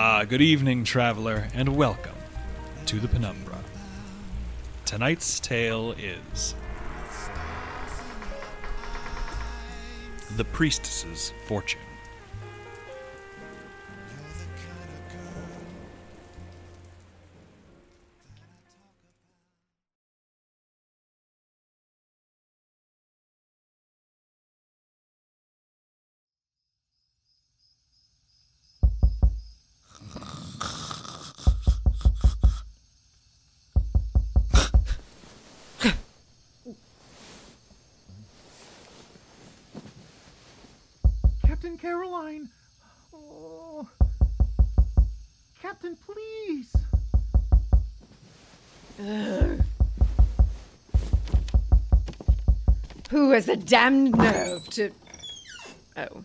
Ah, good evening, traveler, and welcome to the Penumbra. Tonight's tale is The Priestess's Fortune. Damned nerve to. Oh,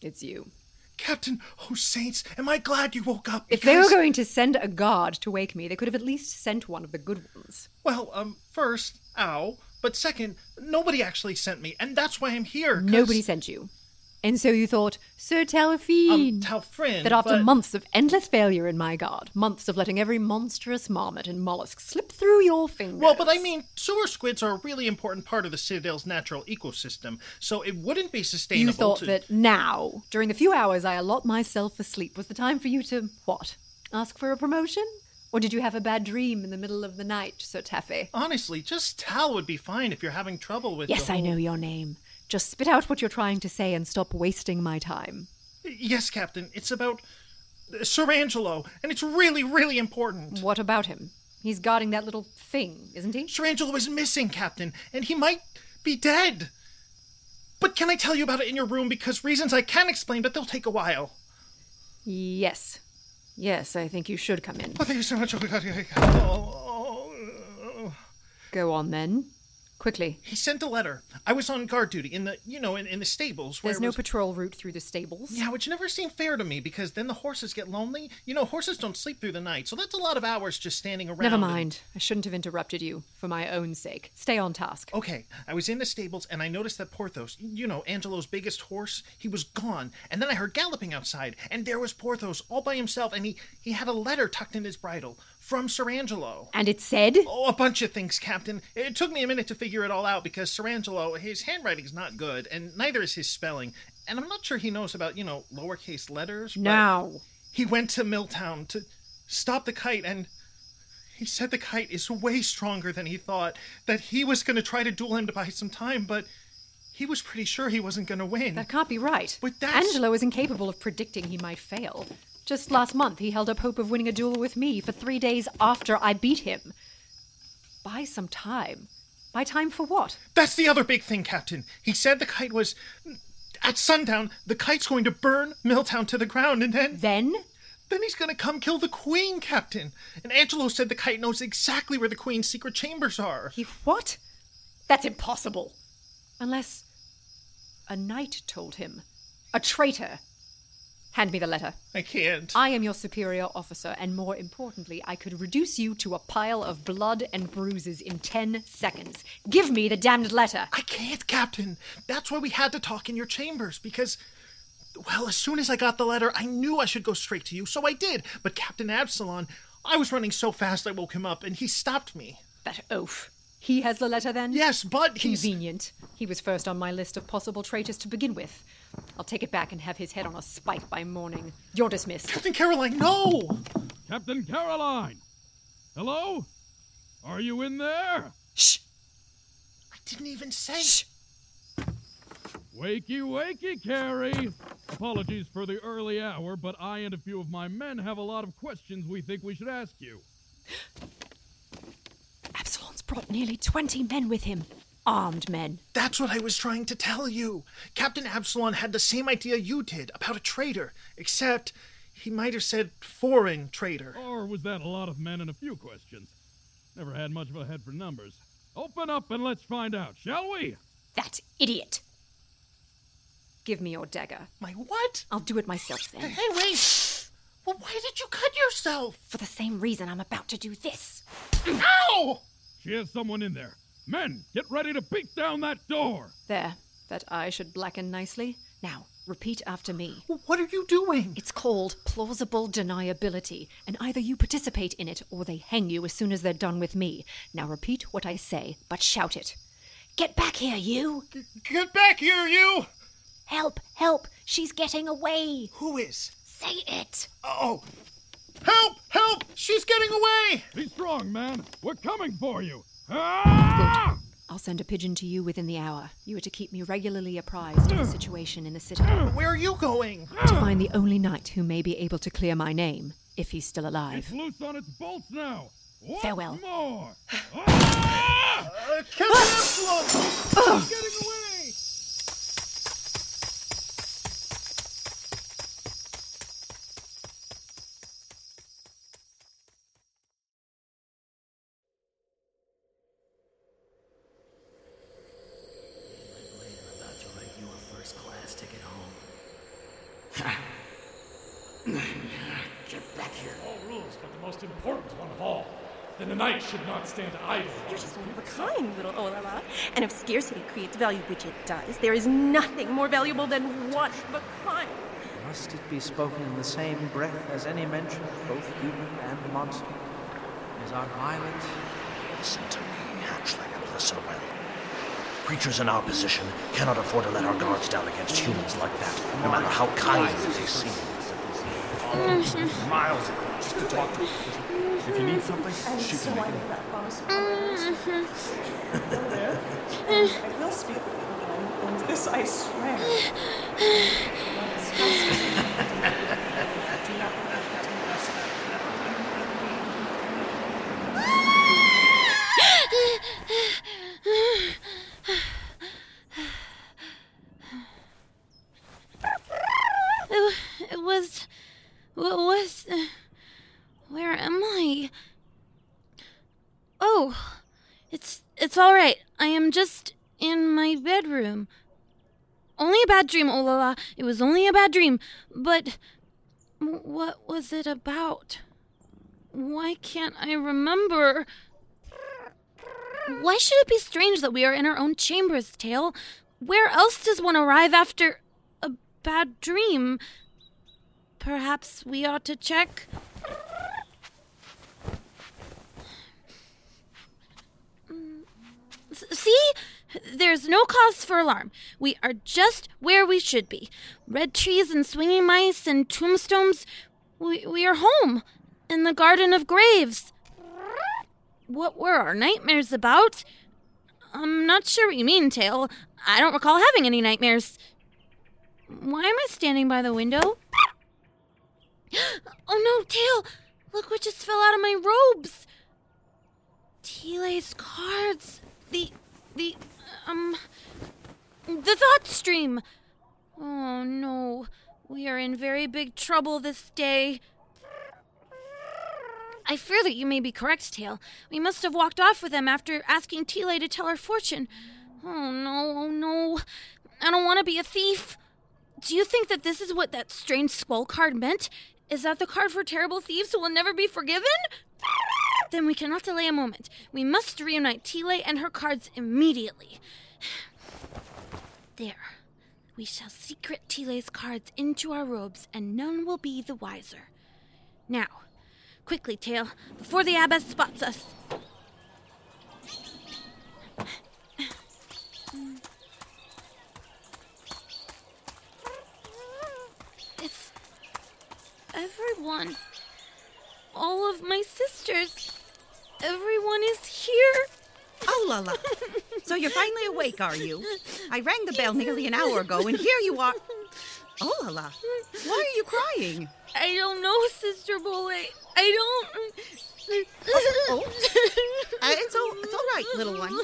it's you. Captain, oh saints, am I glad you woke up? If they were going to send a guard to wake me, they could have at least sent one of the good ones. Well, um, first, ow. But second, nobody actually sent me, and that's why I'm here. 'cause- Nobody sent you. And so you thought, Sir Um, Talfrin. that after but- months of endless failure in my guard, months of letting every monstrous marmot and mollusk slip through your fingers. Well, but I mean, sewer squids are a really important part of the Citadel's natural ecosystem, so it wouldn't be sustainable You thought to... that now, during the few hours I allot myself for sleep, was the time for you to, what? Ask for a promotion? Or did you have a bad dream in the middle of the night, Sir Taffy? Honestly, just Tal would be fine if you're having trouble with Yes, the I know your name. Just spit out what you're trying to say and stop wasting my time. Yes, Captain, it's about uh, Sir Angelo, and it's really, really important. What about him? He's guarding that little thing, isn't he? Sir Angelo is missing, Captain, and he might be dead. But can I tell you about it in your room? Because reasons I can explain, but they'll take a while. Yes. Yes, I think you should come in. Oh, thank you so much. Oh. Oh, oh. Go on then. Quickly. He sent a letter. I was on guard duty in the, you know, in, in the stables. Where There's no was- patrol route through the stables. Yeah, which never seemed fair to me because then the horses get lonely. You know, horses don't sleep through the night, so that's a lot of hours just standing around. Never and- mind. I shouldn't have interrupted you, for my own sake. Stay on task. Okay, I was in the stables and I noticed that Porthos, you know, Angelo's biggest horse, he was gone. And then I heard galloping outside, and there was Porthos all by himself, and he, he had a letter tucked in his bridle from Sir Angelo. And it said? Oh, a bunch of things, Captain. It took me a minute to figure it all out because Sir Angelo, his handwriting's not good, and neither is his spelling. And I'm not sure he knows about, you know, lowercase letters. but Now. He went to Milltown to stop the kite, and he said the kite is way stronger than he thought. That he was going to try to duel him to buy some time, but he was pretty sure he wasn't going to win. That can't be right. But that's- Angelo is incapable of predicting he might fail. Just last month, he held up hope of winning a duel with me for three days after I beat him. Buy some time. Buy time for what? That's the other big thing, Captain. He said the kite was. At sundown, the kite's going to burn Milltown to the ground, and then. Then? Then he's gonna come kill the Queen, Captain. And Angelo said the kite knows exactly where the Queen's secret chambers are. He what? That's impossible. Unless a knight told him. A traitor. Hand me the letter. I can't. I am your superior officer, and more importantly, I could reduce you to a pile of blood and bruises in ten seconds. Give me the damned letter. I can't, Captain. That's why we had to talk in your chambers, because. Well, as soon as I got the letter, I knew I should go straight to you, so I did. But Captain Absalon, I was running so fast I woke him up, and he stopped me. That oaf. He has the letter then? Yes, but he's. Convenient. He was first on my list of possible traitors to begin with. I'll take it back and have his head on a spike by morning. You're dismissed. Captain Caroline, no! Captain Caroline! Hello? Are you in there? Shh! I didn't even say. Shh! Wakey, wakey, Carrie! Apologies for the early hour, but I and a few of my men have a lot of questions we think we should ask you. Absalon's brought nearly 20 men with him. Armed men. That's what I was trying to tell you. Captain Absalon had the same idea you did about a traitor, except he might have said foreign traitor. Or was that a lot of men and a few questions? Never had much of a head for numbers. Open up and let's find out, shall we? That idiot. Give me your dagger. My what? I'll do it myself then. Hey, wait! Well, why did you cut yourself? For the same reason I'm about to do this. Ow! She has someone in there. Men, get ready to beat down that door! There. that eye should blacken nicely. Now, repeat after me. What are you doing? It's called plausible deniability, and either you participate in it or they hang you as soon as they're done with me. Now repeat what I say, but shout it. Get back here, you! Get back here, you! Help, help! She's getting away! Who is? Say it! Oh! Help! Help! She's getting away! Be strong, man. We're coming for you. Ah! I'll send a pigeon to you within the hour. You are to keep me regularly apprised of the situation in the city. Where are you going? to find the only knight who may be able to clear my name, if he's still It's alive. loose on its bolts now. Once Farewell. more. Ah! Uh, Captain Absalon! She's getting away! about to write you a first class ticket home. Get back here. all rules, but the most important one of all. Then the knight not stand idle. You're just one of a kind, little Olala. And if scarcity creates value, which it does, there is nothing more valuable than one of a kind. Must it be spoken in the same breath as any mention, of both human and monster? Is our violence Listen to me, Hatchling, and listen well. Creatures in our position cannot afford to let our guards down against humans like that, no matter how kind they seem. Miles just to talk to him. If you need something, shoot him. I will speak with you again. And this I swear. It, it was. What was. Uh, where am I? Oh, it's it's all right. I am just in my bedroom. Only a bad dream, Olala. It was only a bad dream. But what was it about? Why can't I remember? Why should it be strange that we are in our own chambers, Tail? Where else does one arrive after a bad dream? Perhaps we ought to check. Mm, S- See? There's no cause for alarm. We are just where we should be. Red trees and swinging mice and tombstones. We, we are home in the Garden of Graves. What were our nightmares about? I'm not sure what you mean, Tail. I don't recall having any nightmares. Why am I standing by the window? Oh no, Tail! Look what just fell out of my robes! Tile's cards. The. the. Um. the thought stream! Oh no. We are in very big trouble this day. I fear that you may be correct, Tail. We must have walked off with them after asking Tile to tell our fortune. Oh no, oh no. I don't want to be a thief. Do you think that this is what that strange skull card meant? Is that the card for terrible thieves who will never be forgiven? Then we cannot delay a moment. We must reunite Tile and her cards immediately. There. We shall secret Tile's cards into our robes, and none will be the wiser. Now, quickly, Tail, before the abbess spots us. It's everyone. All of my sisters. Everyone is here. Oh, la la. So you're finally awake, are you? I rang the bell nearly an hour ago, and here you are. Oh, la la. Why are you crying? I don't know, Sister Bole. I don't. Oh, uh, it's all it's all right, little one.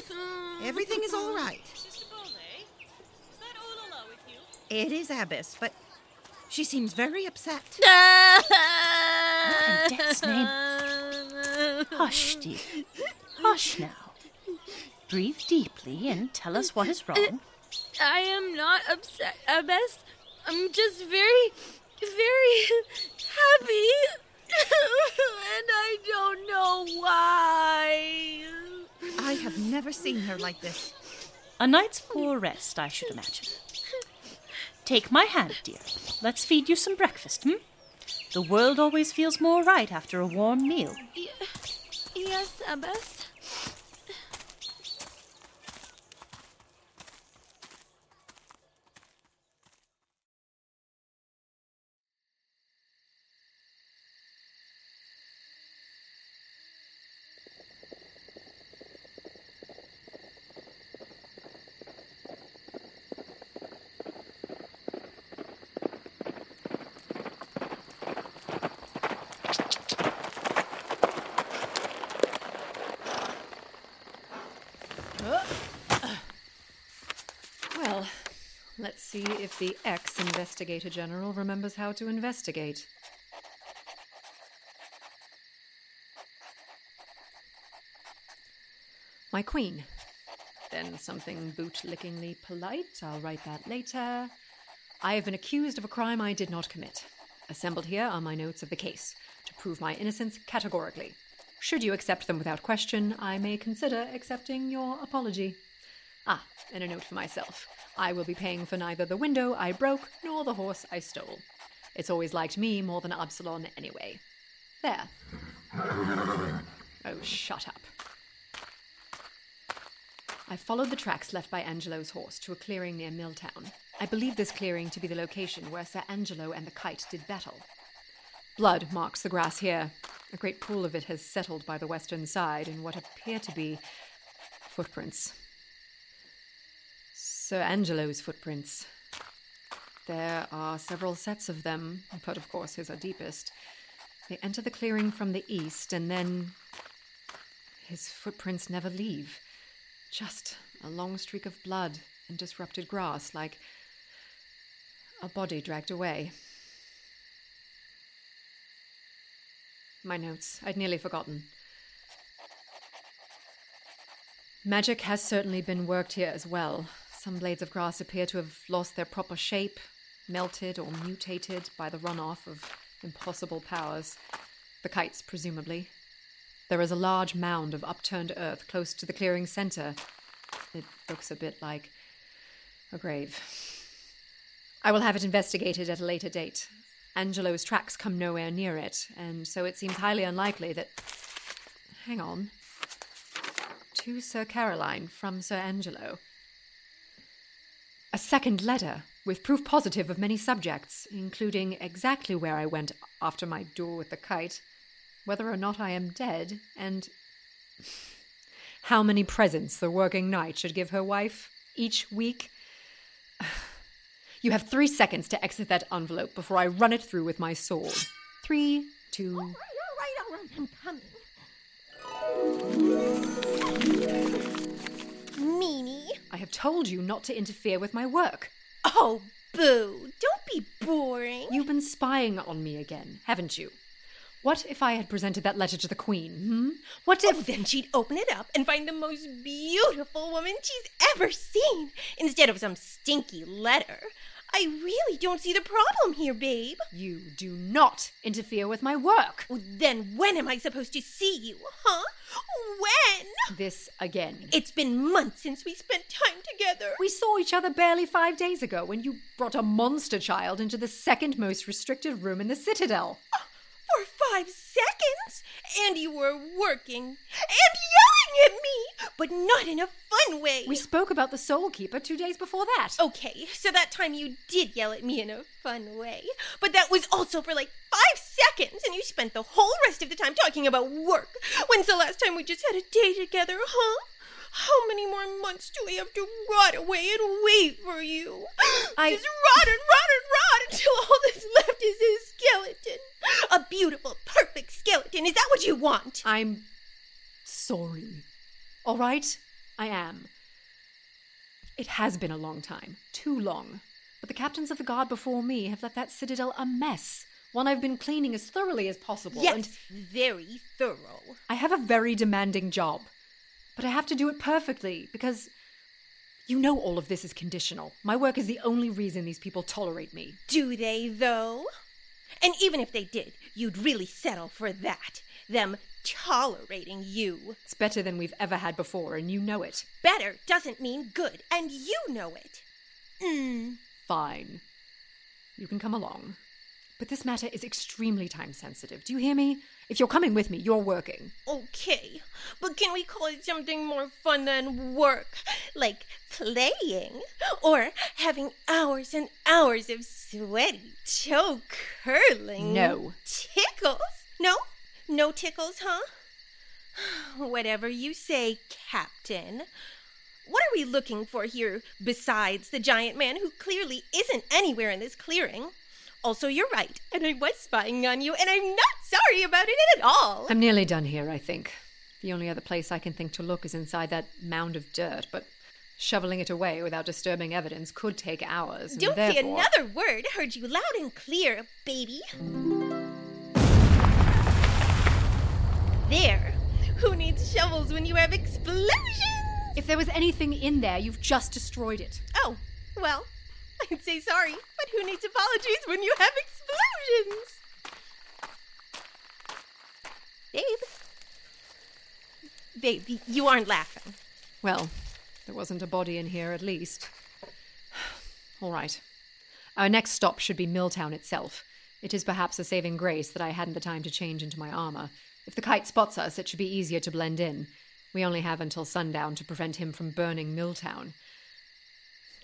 Everything is all right. Sister Bullet, is that Olala with you? It is Abbess, but she seems very upset. What in death's name? Hush, dear. Hush now. Breathe deeply and tell us what is wrong. I am not upset, Abbess. I'm just very, very happy. and I don't know why. I have never seen her like this. A night's poor rest, I should imagine. Take my hand, dear. Let's feed you some breakfast, hmm? The world always feels more right after a warm meal. Yes, Abbess. Well, let's see if the ex investigator general remembers how to investigate. My queen. Then something bootlickingly polite. I'll write that later. I have been accused of a crime I did not commit. Assembled here are my notes of the case to prove my innocence categorically. Should you accept them without question, I may consider accepting your apology. Ah, and a note for myself. I will be paying for neither the window I broke nor the horse I stole. It's always liked me more than Absalon anyway. There. Oh, shut up. I followed the tracks left by Angelo's horse to a clearing near Milltown. I believe this clearing to be the location where Sir Angelo and the kite did battle. Blood marks the grass here. A great pool of it has settled by the western side in what appear to be footprints. Sir Angelo's footprints. There are several sets of them, but of course his are deepest. They enter the clearing from the east, and then. His footprints never leave. Just a long streak of blood and disrupted grass, like a body dragged away. My notes. I'd nearly forgotten. Magic has certainly been worked here as well. Some blades of grass appear to have lost their proper shape, melted or mutated by the runoff of impossible powers. The kites, presumably. There is a large mound of upturned earth close to the clearing center. It looks a bit like a grave. I will have it investigated at a later date. Angelo's tracks come nowhere near it, and so it seems highly unlikely that. Hang on. To Sir Caroline from Sir Angelo. Second letter, with proof positive of many subjects, including exactly where I went after my duel with the kite, whether or not I am dead, and how many presents the working knight should give her wife each week. You have three seconds to exit that envelope before I run it through with my sword. Three, two. All right, all right, I'm coming. Meanie. I have told you not to interfere with my work. Oh, boo. Don't be boring. You've been spying on me again, haven't you? What if I had presented that letter to the Queen? Hmm? What if. Oh, then she'd open it up and find the most beautiful woman she's ever seen instead of some stinky letter. I really don't see the problem here, babe. You do not interfere with my work. Well, then when am I supposed to see you, huh? When? This again. It's been months since we spent time together. We saw each other barely five days ago when you brought a monster child into the second most restricted room in the Citadel. Ah, for five seconds? And you were working and at me, but not in a fun way. We spoke about the Soul Keeper two days before that. Okay, so that time you did yell at me in a fun way, but that was also for like five seconds, and you spent the whole rest of the time talking about work. When's the last time we just had a day together, huh? How many more months do we have to rot away and wait for you? I- Just rot and rot and rot until all that's left is a skeleton. A beautiful, perfect skeleton. Is that what you want? I'm sorry. All right? I am. It has been a long time. Too long. But the captains of the guard before me have left that citadel a mess. One I've been cleaning as thoroughly as possible. Yes, And very thorough. I have a very demanding job. But I have to do it perfectly because. You know all of this is conditional. My work is the only reason these people tolerate me. Do they, though? And even if they did, you'd really settle for that. Them tolerating you. It's better than we've ever had before, and you know it. Better doesn't mean good, and you know it. Mm. Fine. You can come along. But this matter is extremely time sensitive. Do you hear me? If you're coming with me, you're working. Okay, but can we call it something more fun than work? Like playing? Or having hours and hours of sweaty toe curling? No. Tickles? No? No tickles, huh? Whatever you say, Captain. What are we looking for here besides the giant man who clearly isn't anywhere in this clearing? Also, you're right, and I was spying on you, and I'm not sorry about it at all. I'm nearly done here, I think. The only other place I can think to look is inside that mound of dirt, but shoveling it away without disturbing evidence could take hours. Don't say therefore- another word. Heard you loud and clear, baby. There. Who needs shovels when you have explosions? If there was anything in there, you've just destroyed it. Oh, well, I'd say sorry, but who needs apologies when you have explosions? Babe. Babe, you aren't laughing. Well, there wasn't a body in here, at least. All right. Our next stop should be Milltown itself. It is perhaps a saving grace that I hadn't the time to change into my armor. If the kite spots us, it should be easier to blend in. We only have until sundown to prevent him from burning Milltown.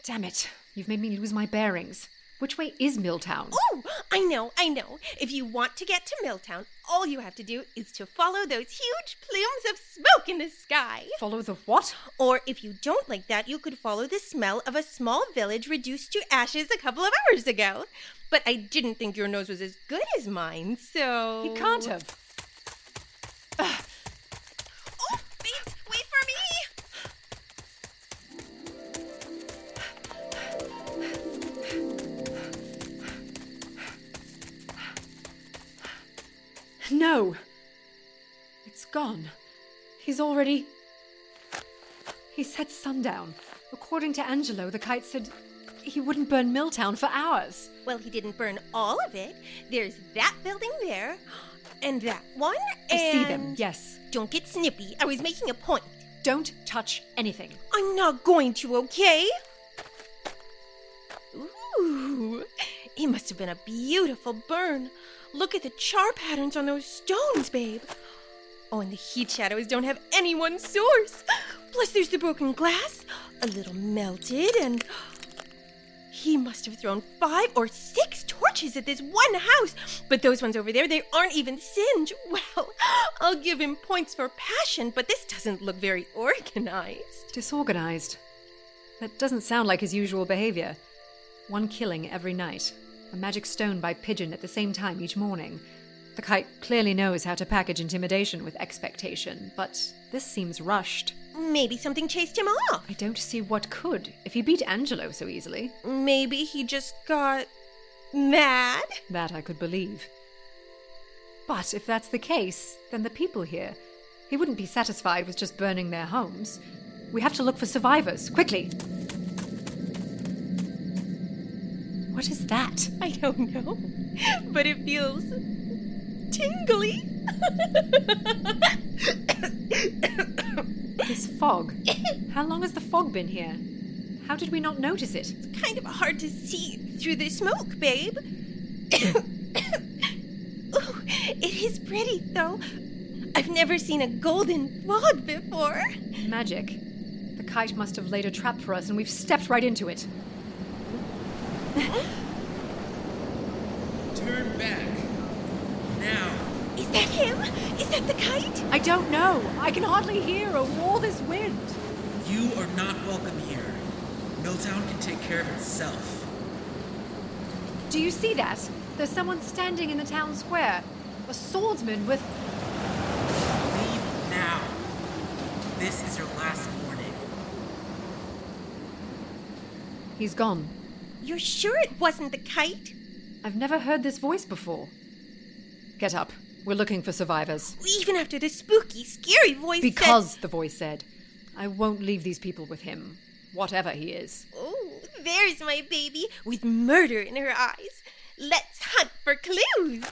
Damn it, you've made me lose my bearings. Which way is Milltown? Oh, I know, I know. If you want to get to Milltown, all you have to do is to follow those huge plumes of smoke in the sky. Follow the what? Or if you don't like that, you could follow the smell of a small village reduced to ashes a couple of hours ago. But I didn't think your nose was as good as mine, so. He can't have. Oh, Babes, wait for me! No. It's gone. He's already. He said sundown. According to Angelo, the kite said he wouldn't burn Milltown for hours. Well, he didn't burn all of it. There's that building there, and that one, I see them, yes. Don't get snippy. I was making a point. Don't touch anything. I'm not going to, okay? Ooh, it must have been a beautiful burn. Look at the char patterns on those stones, babe. Oh, and the heat shadows don't have any one source. Plus, there's the broken glass, a little melted, and he must have thrown five or six torches at this one house. But those ones over there, they aren't even singed. Well, I'll give him points for passion, but this doesn't look very organized. Disorganized. That doesn't sound like his usual behavior. One killing every night. A magic stone by pigeon at the same time each morning. The kite clearly knows how to package intimidation with expectation, but this seems rushed. Maybe something chased him off. I don't see what could, if he beat Angelo so easily. Maybe he just got mad. That I could believe. But if that's the case, then the people here. He wouldn't be satisfied with just burning their homes. We have to look for survivors, quickly. What is that? I don't know, but it feels tingly. This fog. How long has the fog been here? How did we not notice it? It's kind of hard to see through the smoke, babe. Ooh, it is pretty, though. I've never seen a golden fog before. Magic. The kite must have laid a trap for us, and we've stepped right into it. Turn back. Now. Is that him? Is that the kite? I don't know. I can hardly hear over all this wind. You are not welcome here. Milltown can take care of itself. Do you see that? There's someone standing in the town square. A swordsman with. Leave now. This is your last warning. He's gone. You're sure it wasn't the kite? I've never heard this voice before. Get up. We're looking for survivors. Even after the spooky, scary voice Because, said... the voice said, I won't leave these people with him, whatever he is. Oh, there's my baby with murder in her eyes. Let's hunt for clues.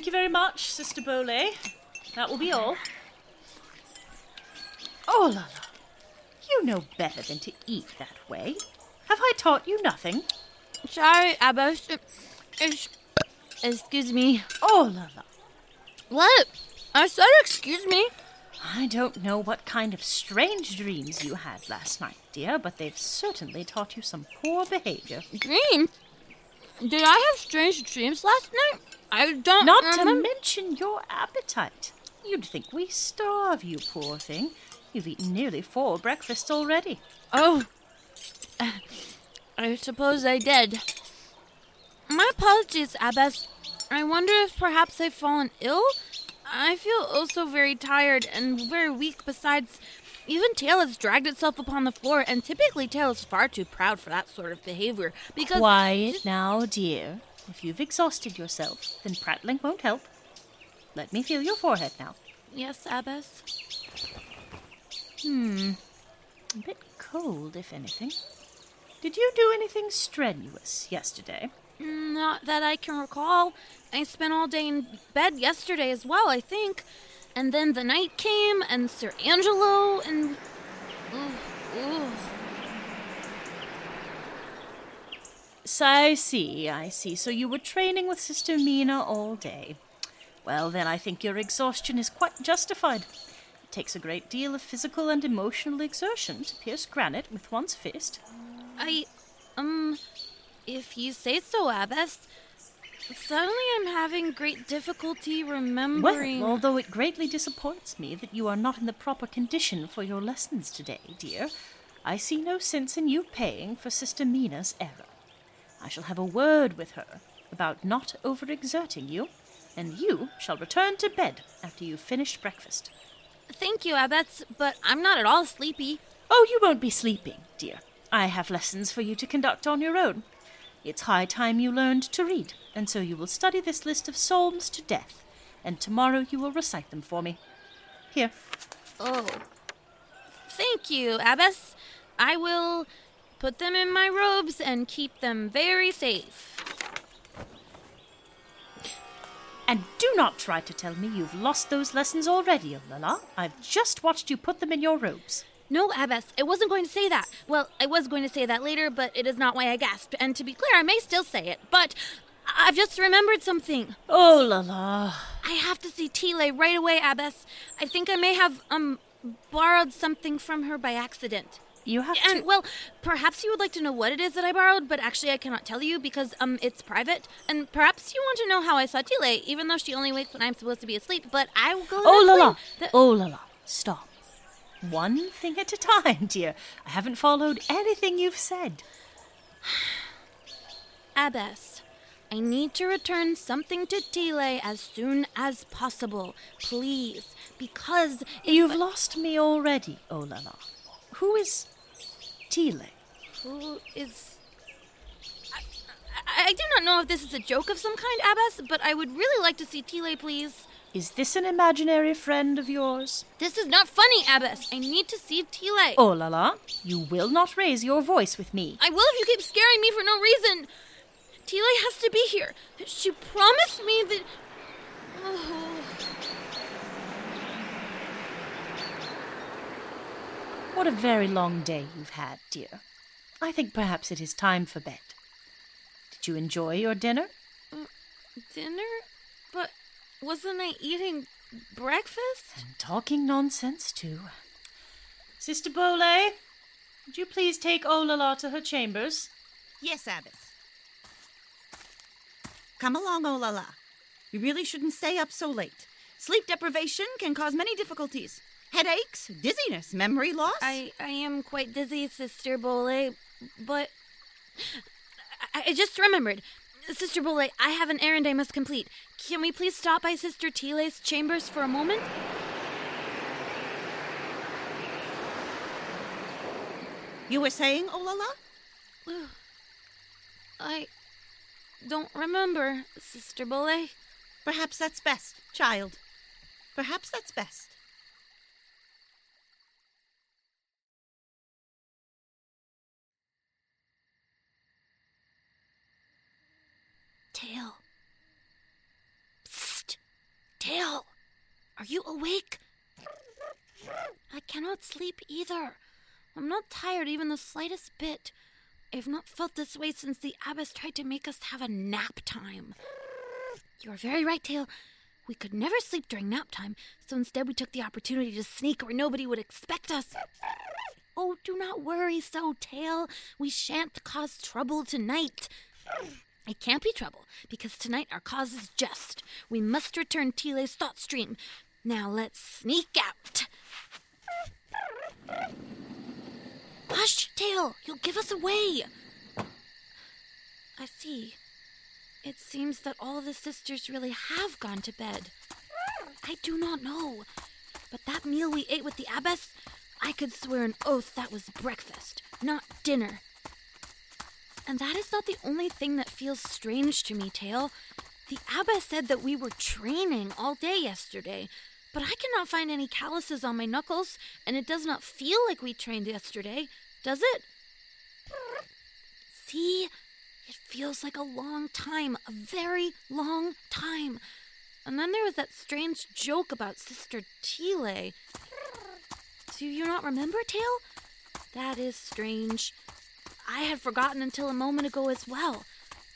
Thank you very much, Sister Bole. That will be all. Oh, la la. You know better than to eat that way. Have I taught you nothing? Sorry, Abbess. Excuse me. Oh, la la. What? I said excuse me. I don't know what kind of strange dreams you had last night, dear, but they've certainly taught you some poor behavior. Dreams? Did I have strange dreams last night? I don't Not to mention your appetite. You'd think we starve you, poor thing. You've eaten nearly four breakfasts already. Oh, I suppose I did. My apologies, Abbess. I wonder if perhaps I've fallen ill? I feel also very tired and very weak. Besides, even Tail has dragged itself upon the floor, and typically Tail is far too proud for that sort of behavior. Because Quiet now, dear. If you've exhausted yourself, then prattling won't help. Let me feel your forehead now. Yes, Abbess. Hmm. A bit cold, if anything. Did you do anything strenuous yesterday? Not that I can recall. I spent all day in bed yesterday as well, I think. And then the night came, and Sir Angelo, and. Ooh, ooh. So I see, I see. So you were training with Sister Mina all day. Well, then I think your exhaustion is quite justified. It takes a great deal of physical and emotional exertion to pierce granite with one's fist. I. Um. If you say so, Abbess. Suddenly I'm having great difficulty remembering. Well, although it greatly disappoints me that you are not in the proper condition for your lessons today, dear, I see no sense in you paying for Sister Mina's error. I shall have a word with her about not overexerting you, and you shall return to bed after you've finished breakfast. Thank you, Abbess, but I'm not at all sleepy. Oh, you won't be sleeping, dear. I have lessons for you to conduct on your own. It's high time you learned to read, and so you will study this list of psalms to death, and tomorrow you will recite them for me. Here. Oh. Thank you, Abbess. I will put them in my robes and keep them very safe. And do not try to tell me you've lost those lessons already, Olala. I've just watched you put them in your robes. No, Abbess, I wasn't going to say that. Well, I was going to say that later, but it is not why I gasped. And to be clear, I may still say it, but I've just remembered something. Oh, la la. I have to see Tile right away, Abbess. I think I may have, um, borrowed something from her by accident. You have to and, to. well, perhaps you would like to know what it is that I borrowed, but actually I cannot tell you because, um, it's private. And perhaps you want to know how I saw Tile, even though she only wakes when I'm supposed to be asleep, but I will go Oh, la la. that- Oh, la la. Stop. One thing at a time, dear. I haven't followed anything you've said. Abbess, I need to return something to Tile as soon as possible, please, because You've I- lost me already, oh la la. Who is Tile? Who is? I, I, I do not know if this is a joke of some kind, Abbess, but I would really like to see Tile, please. Is this an imaginary friend of yours? This is not funny, Abbess. I need to see Tile. Oh la la. You will not raise your voice with me. I will if you keep scaring me for no reason. Tile has to be here. She promised me that. Oh. What a very long day you've had, dear. I think perhaps it is time for bed. Did you enjoy your dinner? Mm, dinner? But wasn't I eating breakfast? And talking nonsense, too. Sister Bole, would you please take Olala to her chambers? Yes, Abbess. Come along, Olala. You really shouldn't stay up so late. Sleep deprivation can cause many difficulties headaches, dizziness, memory loss. I, I am quite dizzy, Sister Bole, but I, I just remembered. Sister Bole, I have an errand I must complete. Can we please stop by Sister Tile's chambers for a moment? You were saying, Olala? I don't remember, Sister Bole. Perhaps that's best, child. Perhaps that's best. Tail. Psst. Tail! Are you awake? I cannot sleep either. I'm not tired even the slightest bit. I've not felt this way since the abbess tried to make us have a nap time. You are very right, Tail. We could never sleep during nap time, so instead we took the opportunity to sneak where nobody would expect us. Oh, do not worry so, Tail. We shan't cause trouble tonight. It can't be trouble, because tonight our cause is just. We must return Tile's thought stream. Now let's sneak out. Hush, Tail! You'll give us away! I see. It seems that all the sisters really have gone to bed. I do not know. But that meal we ate with the abbess, I could swear an oath that was breakfast, not dinner. And that is not the only thing that feels strange to me, Tail. The abbess said that we were training all day yesterday, but I cannot find any calluses on my knuckles, and it does not feel like we trained yesterday, does it? See? It feels like a long time, a very long time. And then there was that strange joke about Sister Tile. Do you not remember, Tail? That is strange. I had forgotten until a moment ago as well.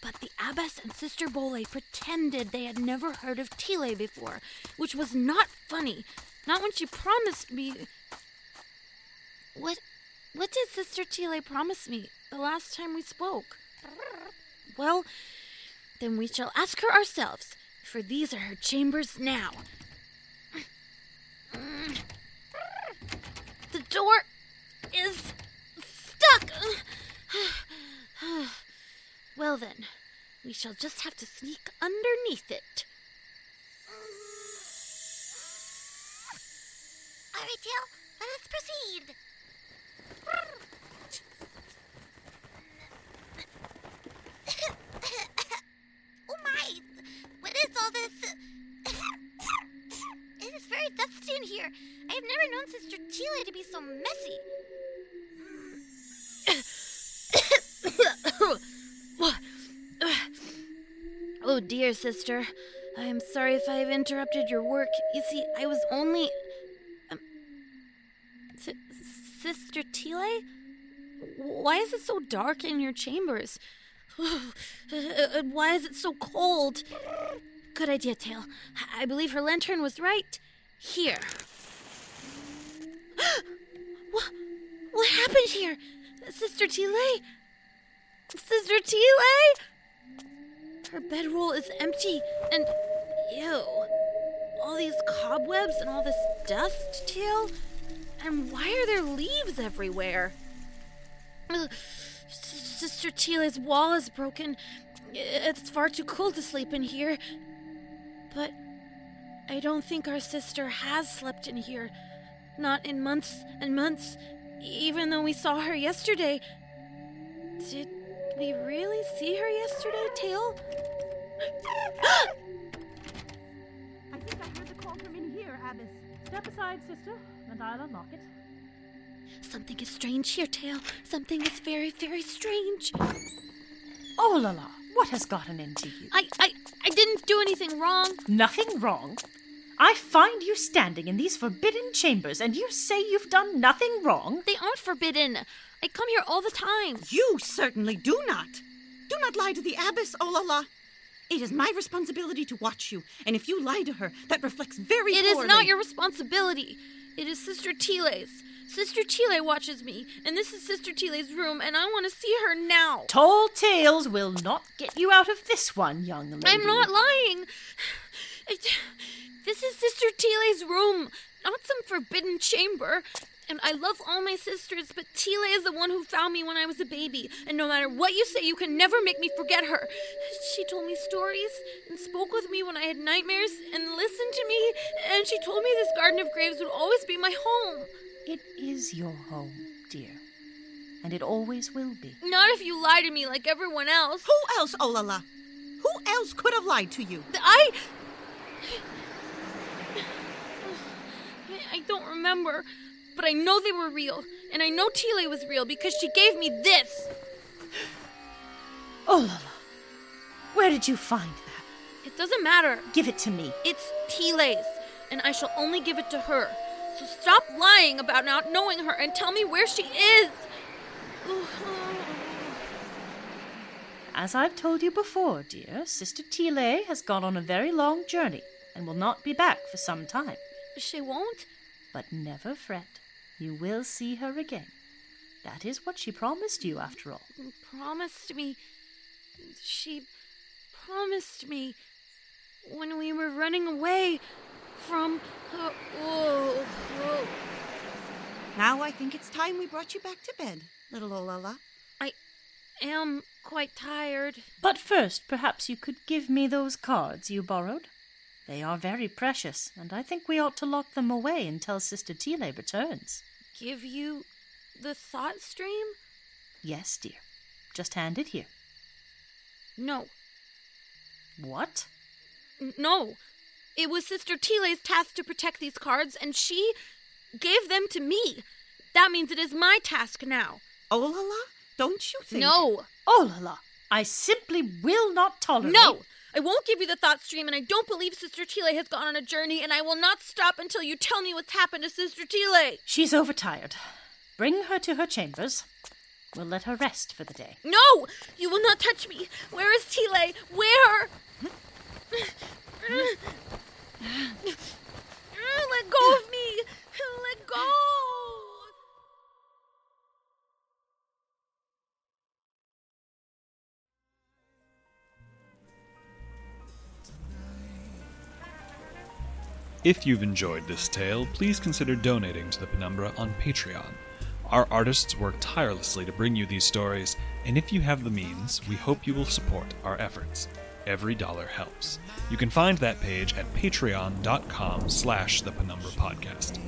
But the abbess and Sister Bole pretended they had never heard of Tile before, which was not funny. Not when she promised me. What what did Sister Tile promise me the last time we spoke? Well, then we shall ask her ourselves, for these are her chambers now. The door is stuck. well, then, we shall just have to sneak underneath it. All right, Tail, let us proceed. oh my! What is all this? it is very dusty in here. I have never known Sister Tile to be so messy. Oh dear, sister. I am sorry if I have interrupted your work. You see, I was only. Um, S- Sister Tile? Why is it so dark in your chambers? Why is it so cold? Good idea, Tail. I believe her lantern was right. Here. what? What happened here? Sister Tile? Sister Tile? Her bedroll is empty and. Ew. All these cobwebs and all this dust, Tail? And why are there leaves everywhere? Sister Tile's wall is broken. It's far too cold to sleep in here. But I don't think our sister has slept in here. Not in months and months, even though we saw her yesterday. Did we really see her yesterday, Tail? I think I heard the call from in here, Abbess. Step aside, sister, and I'll unlock it. Something is strange here, Tail. Something is very, very strange. Oh la la, what has gotten into you? I, I, I didn't do anything wrong. Nothing wrong? I find you standing in these forbidden chambers, and you say you've done nothing wrong? They aren't forbidden. I come here all the time. You certainly do not. Do not lie to the abbess, oh Olala. It is my responsibility to watch you, and if you lie to her, that reflects very It is poorly. not your responsibility. It is Sister Tile's. Sister Tile watches me, and this is Sister Tile's room, and I want to see her now. Tall tales will not get you out of this one, young lady. I'm not lying. I- this is Sister Tile's room, not some forbidden chamber. And I love all my sisters, but Tile is the one who found me when I was a baby. And no matter what you say, you can never make me forget her. She told me stories and spoke with me when I had nightmares and listened to me. And she told me this Garden of Graves would always be my home. It is your home, dear. And it always will be. Not if you lie to me like everyone else. Who else, Olala? Who else could have lied to you? I. I don't remember, but I know they were real, and I know Tile was real because she gave me this. Oh la la. Where did you find that? It doesn't matter. Give it to me. It's Tile's. and I shall only give it to her. So stop lying about not knowing her and tell me where she is. As I've told you before, dear, Sister Tile has gone on a very long journey and will not be back for some time. She won't? But never fret. You will see her again. That is what she promised you, after all. Promised me. She promised me when we were running away from. Uh, whoa, whoa. Now I think it's time we brought you back to bed, little Olala. I am quite tired. But first, perhaps you could give me those cards you borrowed. They are very precious, and I think we ought to lock them away until Sister Tile returns. Give you the thought stream? Yes, dear. Just hand it here. No. What? N- No. It was Sister Tile's task to protect these cards, and she gave them to me. That means it is my task now. Oh, Olala, don't you think? No. Oh, Olala, I simply will not tolerate. No! I won't give you the thought stream, and I don't believe Sister Tile has gone on a journey, and I will not stop until you tell me what's happened to Sister Tile. She's overtired. Bring her to her chambers. We'll let her rest for the day. No! You will not touch me! Where is Tile? Where? Hmm? Let go of me! Let go! If you've enjoyed this tale, please consider donating to the Penumbra on Patreon. Our artists work tirelessly to bring you these stories, and if you have the means, we hope you will support our efforts. Every dollar helps. You can find that page at patreon.com slash the Penumbra Podcast.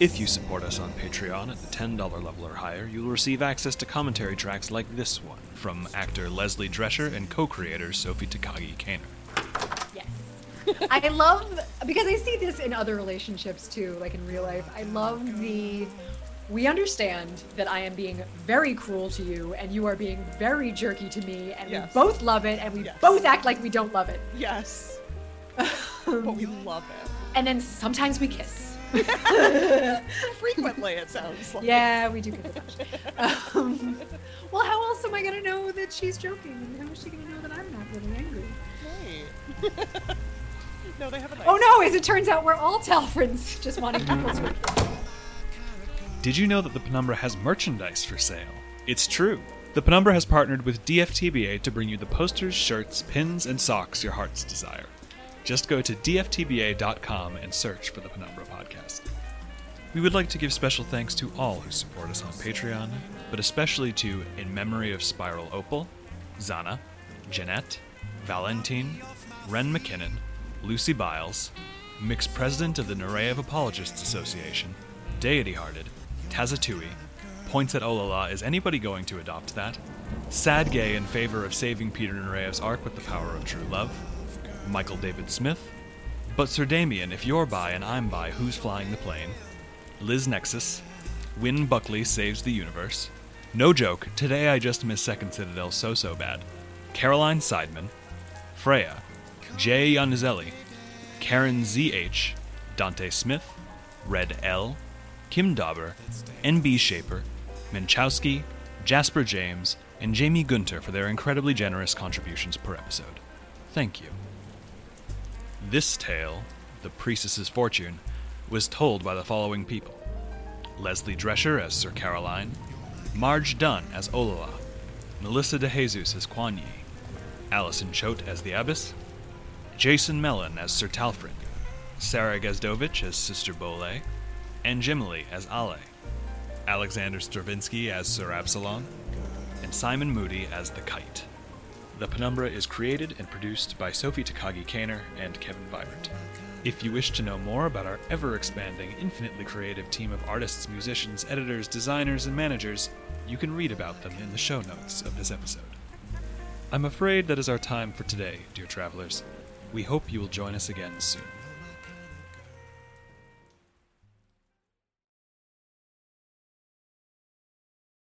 If you support us on Patreon at the $10 level or higher, you'll receive access to commentary tracks like this one from actor Leslie Drescher and co-creator Sophie Takagi Kaner. I love because I see this in other relationships too, like in real life. I love the we understand that I am being very cruel to you and you are being very jerky to me and Yes. we both love it and we Yes. both act like we don't love it. Yes. but we love it. And then sometimes we kiss. Frequently, it sounds like. Yeah, we do kiss a bunch. Um, well, how else am I going to know that she's joking? And how is she going to know that I'm not really angry? Right. No, they have a oh, nice. Oh no, as it turns out, we're all Telfrins just wanting people to. Did you know that the Penumbra has merchandise for sale? It's true. The Penumbra has partnered with DFTBA to bring you the posters, shirts, pins, and socks your hearts desire. Just go to dftba.com and search for the Penumbra podcast. We would like to give special thanks to all who support us on Patreon, but especially to In Memory of Spiral Opal, Zana, Jeanette, Valentine, Ren McKinnon, Lucy Biles, Mixed President of the Nureyev Apologists Association, Deity Hearted, Tazatui, Points at Olala, is anybody going to adopt that? Sad Gay in favor of saving Peter Nureyev's arc with the power of true love, Michael David Smith, but Sir Damien, if you're by and I'm by, who's flying the plane? Liz Nexus, Win Buckley saves the universe. No joke, today I just missed Second Citadel so so bad. Caroline Seidman, Freya, Jay Yanizelli, Karen ZH, Dante Smith, Red L, Kim Dauber, NB Shaper, Minchowski, Jasper James, and Jamie Gunter for their incredibly generous contributions per episode. Thank you. This tale, The Priestess's Fortune, was told by the following people. Leslie Drescher as Sir Caroline, Marge Dunn as Olala, Melissa DeJesus as Kuan Yi, Allison Choate as the Abbess, Jason Mellon as Sir Talfrid, Sarah Gazdovich as Sister Bole, and Jimily as Ale, Alexander Stravinsky as Sir Absalon, and Simon Moody as the Kite. The Penumbra is created and produced by Sophie Takagi Kaner and Kevin Vibert. If you wish to know more about our ever expanding, infinitely creative team of artists, musicians, editors, designers, and managers, you can read about them in the show notes of this episode. I'm afraid that is our time for today, dear travelers. We hope you will join us again soon.